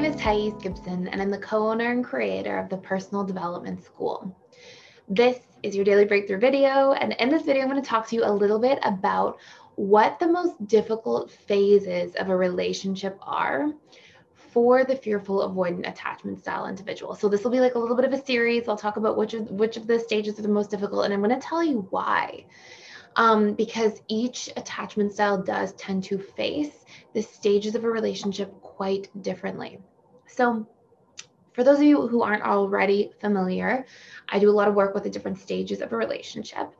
name is Thais Gibson, and I'm the co owner and creator of the Personal Development School. This is your daily breakthrough video, and in this video, I'm going to talk to you a little bit about what the most difficult phases of a relationship are for the fearful avoidant attachment style individual. So this will be like a little bit of a series. I'll talk about which of which of the stages are the most difficult, and I'm going to tell you why. Um, because each attachment style does tend to face the stages of a relationship quite differently. So for those of you who aren't already familiar, I do a lot of work with the different stages of a relationship.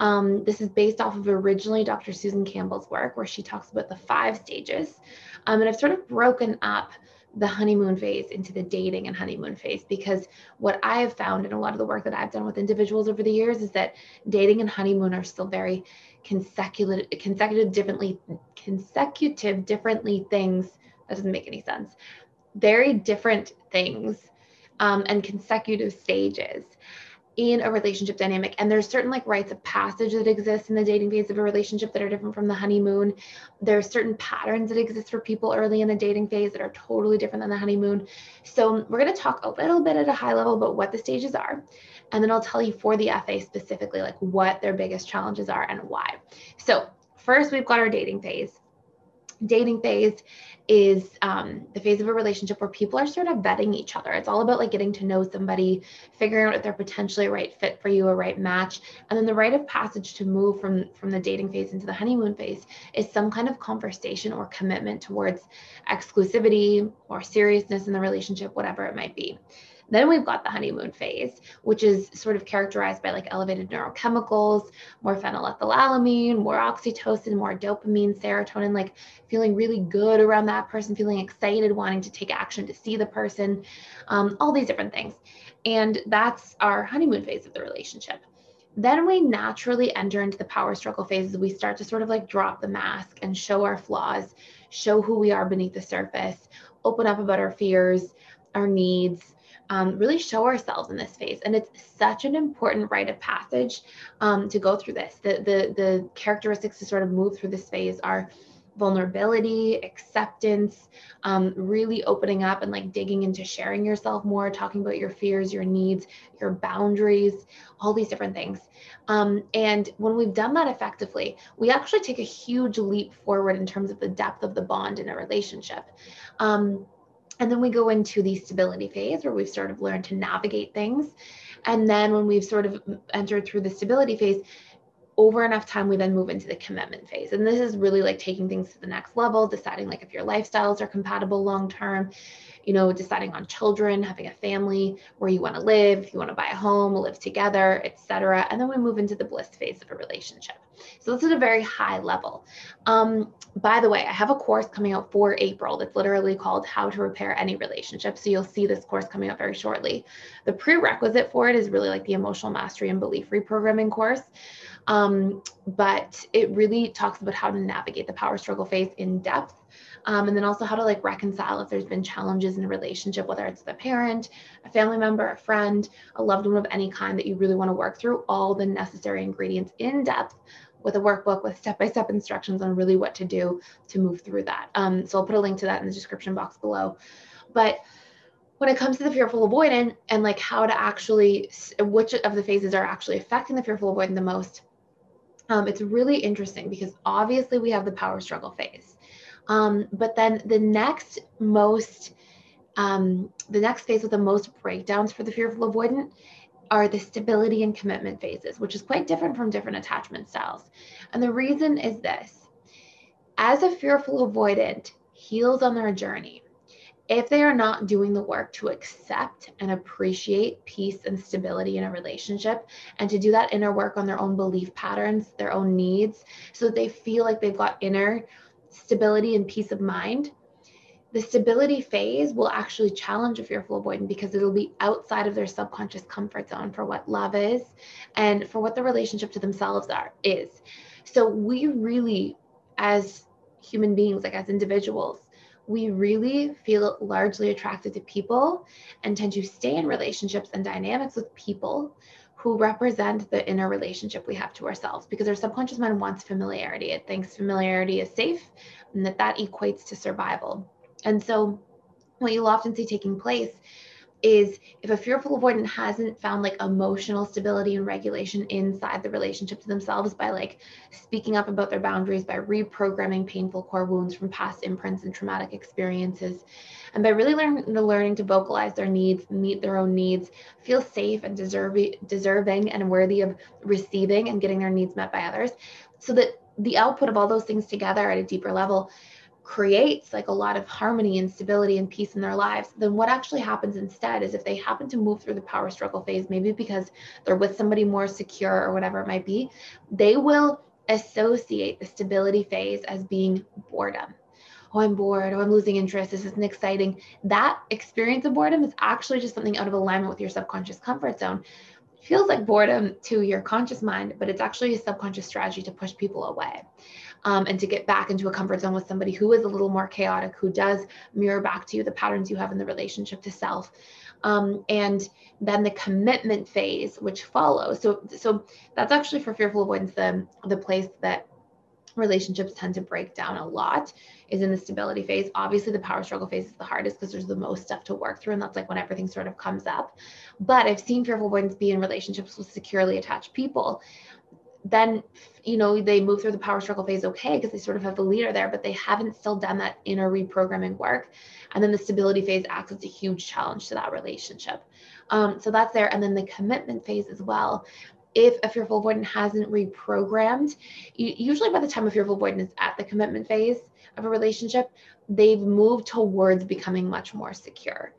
Um, this is based off of originally Dr. Susan Campbell's work, where she talks about the five stages. Um, and I've sort of broken up the honeymoon phase into the dating and honeymoon phase because what I have found in a lot of the work that I've done with individuals over the years is that dating and honeymoon are still very consecutive consecutive differently consecutive differently things. That doesn't make any sense. Very different things um, and consecutive stages in a relationship dynamic. And there's certain like rites of passage that exist in the dating phase of a relationship that are different from the honeymoon. There are certain patterns that exist for people early in the dating phase that are totally different than the honeymoon. So we're going to talk a little bit at a high level about what the stages are. And then I'll tell you for the FA specifically, like what their biggest challenges are and why. So first we've got our dating phase dating phase is um, the phase of a relationship where people are sort of vetting each other. It's all about like getting to know somebody, figuring out if they're potentially a right fit for you, a right match. And then the rite of passage to move from from the dating phase into the honeymoon phase is some kind of conversation or commitment towards exclusivity or seriousness in the relationship, whatever it might be. Then we've got the honeymoon phase, which is sort of characterized by like elevated neurochemicals, more phenylethylamine, more oxytocin, more dopamine, serotonin, like feeling really good around that person, feeling excited, wanting to take action to see the person, um, all these different things. And that's our honeymoon phase of the relationship. Then we naturally enter into the power struggle phases. We start to sort of like drop the mask and show our flaws, show who we are beneath the surface, open up about our fears, our needs, um, really show ourselves in this phase. And it's such an important rite of passage um, to go through this. The, the, the characteristics to sort of move through this phase are vulnerability, acceptance, um, really opening up and like digging into sharing yourself more, talking about your fears, your needs, your boundaries, all these different things. Um, and when we've done that effectively, we actually take a huge leap forward in terms of the depth of the bond in a relationship. Um, and then we go into the stability phase where we've sort of learned to navigate things. And then when we've sort of entered through the stability phase, over enough time, we then move into the commitment phase. And this is really like taking things to the next level, deciding like if your lifestyles are compatible long term, you know, deciding on children, having a family, where you want to live, if you want to buy a home, live together, etc. And then we move into the bliss phase of a relationship. So this is a very high level. Um, by the way, I have a course coming out for April that's literally called How to Repair Any Relationship. So you'll see this course coming out very shortly. The prerequisite for it is really like the emotional mastery and belief reprogramming course. Um, but it really talks about how to navigate the power struggle phase in depth. Um, and then also how to like reconcile if there's been challenges in a relationship, whether it's the parent, a family member, a friend, a loved one of any kind that you really want to work through all the necessary ingredients in depth with a workbook with step-by-step instructions on really what to do to move through that. Um, so I'll put a link to that in the description box below. But when it comes to the fearful avoidant and like how to actually, which of the phases are actually affecting the fearful avoidant the most, um, it's really interesting because obviously we have the power struggle phase. Um, but then the next most, um, the next phase with the most breakdowns for the fearful avoidant are the stability and commitment phases, which is quite different from different attachment styles. And the reason is this as a fearful avoidant heals on their journey, if they are not doing the work to accept and appreciate peace and stability in a relationship and to do that inner work on their own belief patterns, their own needs, so that they feel like they've got inner stability and peace of mind, the stability phase will actually challenge a fearful avoidant because it'll be outside of their subconscious comfort zone for what love is and for what the relationship to themselves are is. So we really, as human beings, like as individuals, we really feel largely attracted to people and tend to stay in relationships and dynamics with people who represent the inner relationship we have to ourselves because our subconscious mind wants familiarity. It thinks familiarity is safe and that that equates to survival. And so what you'll often see taking place is if a fearful avoidant hasn't found like emotional stability and regulation inside the relationship to themselves by like speaking up about their boundaries, by reprogramming painful core wounds from past imprints and traumatic experiences, and by really learning the learning to vocalize their needs, meet their own needs, feel safe and deserving, deserving and worthy of receiving and getting their needs met by others, so that the output of all those things together at a deeper level creates like a lot of harmony and stability and peace in their lives, then what actually happens instead is if they happen to move through the power struggle phase, maybe because they're with somebody more secure or whatever it might be, they will associate the stability phase as being boredom. Oh, I'm bored. Oh, I'm losing interest. This isn't exciting. That experience of boredom is actually just something out of alignment with your subconscious comfort zone. It feels like boredom to your conscious mind, but it's actually a subconscious strategy to push people away um, and to get back into a comfort zone with somebody who is a little more chaotic, who does mirror back to you the patterns you have in the relationship to self. Um, and then the commitment phase, which follows. So, so that's actually for fearful avoidants the the place that relationships tend to break down a lot is in the stability phase. Obviously, the power struggle phase is the hardest because there's the most stuff to work through, and that's like when everything sort of comes up. But I've seen fearful avoidants be in relationships with securely attached people then you know they move through the power struggle phase okay because they sort of have the leader there but they haven't still done that inner reprogramming work. And then the stability phase acts as a huge challenge to that relationship. Um, so that's there. And then the commitment phase as well. If a fearful avoidant hasn't reprogrammed usually by the time a fearful avoidant is at the commitment phase of a relationship they've moved towards becoming much more secure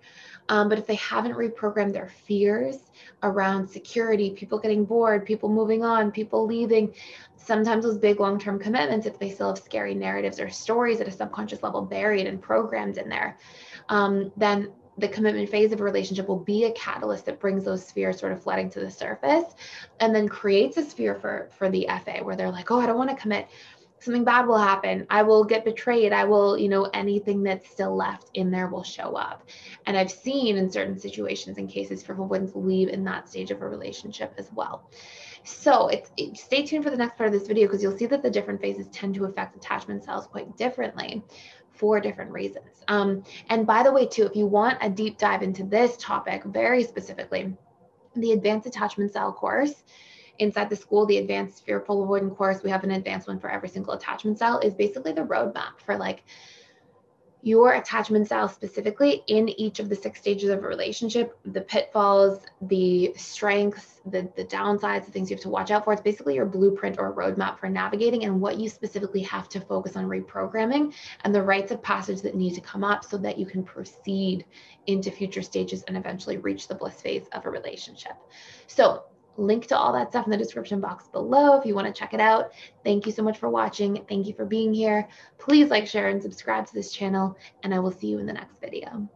um, but if they haven't reprogrammed their fears around security, people getting bored, people moving on, people leaving, sometimes those big long term commitments, if they still have scary narratives or stories at a subconscious level buried and programmed in there, um, then the commitment phase of a relationship will be a catalyst that brings those fears sort of flooding to the surface and then creates a sphere for for the fa where they're like oh i don't want to commit something bad will happen i will get betrayed i will you know anything that's still left in there will show up. And i've seen in certain situations and cases for women leave in that stage of a relationship as well. So it's it, stay tuned for the next part of this video because you'll see that the different phases tend to affect attachment styles quite differently for different reasons. Um, and by the way too if you want a deep dive into this topic very specifically the advanced attachment style course inside the school, the advanced fearful avoidant course, we have an advanced one for every single attachment style, is basically the roadmap for like your attachment style specifically in each of the six stages of a relationship, the pitfalls, the strengths, the, the downsides, the things you have to watch out for. It's basically your blueprint or roadmap for navigating and what you specifically have to focus on reprogramming and the rites of passage that need to come up so that you can proceed into future stages and eventually reach the bliss phase of a relationship. So link to all that stuff in the description box below if you want to check it out. Thank you so much for watching. Thank you for being here. Please like, share, and subscribe to this channel, and I will see you in the next video.